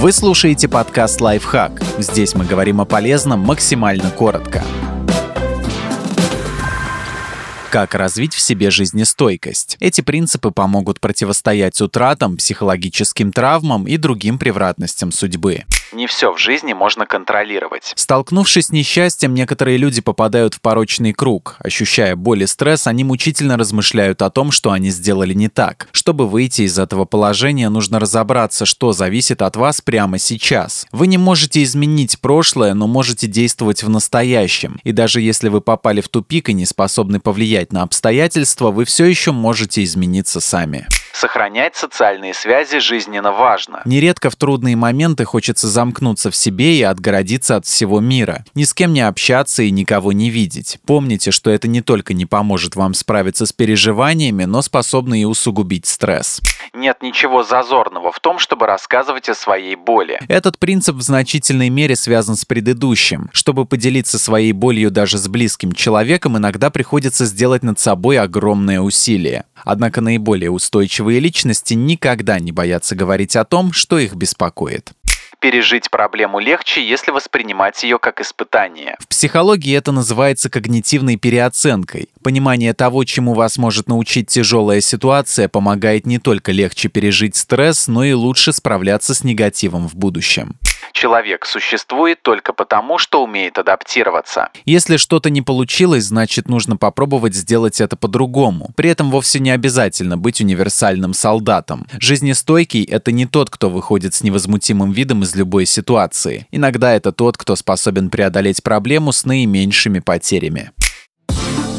Вы слушаете подкаст «Лайфхак». Здесь мы говорим о полезном максимально коротко. Как развить в себе жизнестойкость? Эти принципы помогут противостоять утратам, психологическим травмам и другим превратностям судьбы. Не все в жизни можно контролировать. Столкнувшись с несчастьем, некоторые люди попадают в порочный круг. Ощущая боль и стресс, они мучительно размышляют о том, что они сделали не так. Чтобы выйти из этого положения, нужно разобраться, что зависит от вас прямо сейчас. Вы не можете изменить прошлое, но можете действовать в настоящем. И даже если вы попали в тупик и не способны повлиять на обстоятельства, вы все еще можете измениться сами. Сохранять социальные связи жизненно важно. Нередко в трудные моменты хочется замкнуться в себе и отгородиться от всего мира. Ни с кем не общаться и никого не видеть. Помните, что это не только не поможет вам справиться с переживаниями, но способно и усугубить стресс. Нет ничего зазорного в том, чтобы рассказывать о своей боли. Этот принцип в значительной мере связан с предыдущим. Чтобы поделиться своей болью даже с близким человеком, иногда приходится сделать над собой огромное усилие. Однако наиболее устойчивые личности никогда не боятся говорить о том, что их беспокоит. Пережить проблему легче, если воспринимать ее как испытание. В психологии это называется когнитивной переоценкой. Понимание того, чему вас может научить тяжелая ситуация, помогает не только легче пережить стресс, но и лучше справляться с негативом в будущем. Человек существует только потому, что умеет адаптироваться. Если что-то не получилось, значит нужно попробовать сделать это по-другому. При этом вовсе не обязательно быть универсальным солдатом. Жизнестойкий — это не тот, кто выходит с невозмутимым видом из любой ситуации. Иногда это тот, кто способен преодолеть проблему с наименьшими потерями.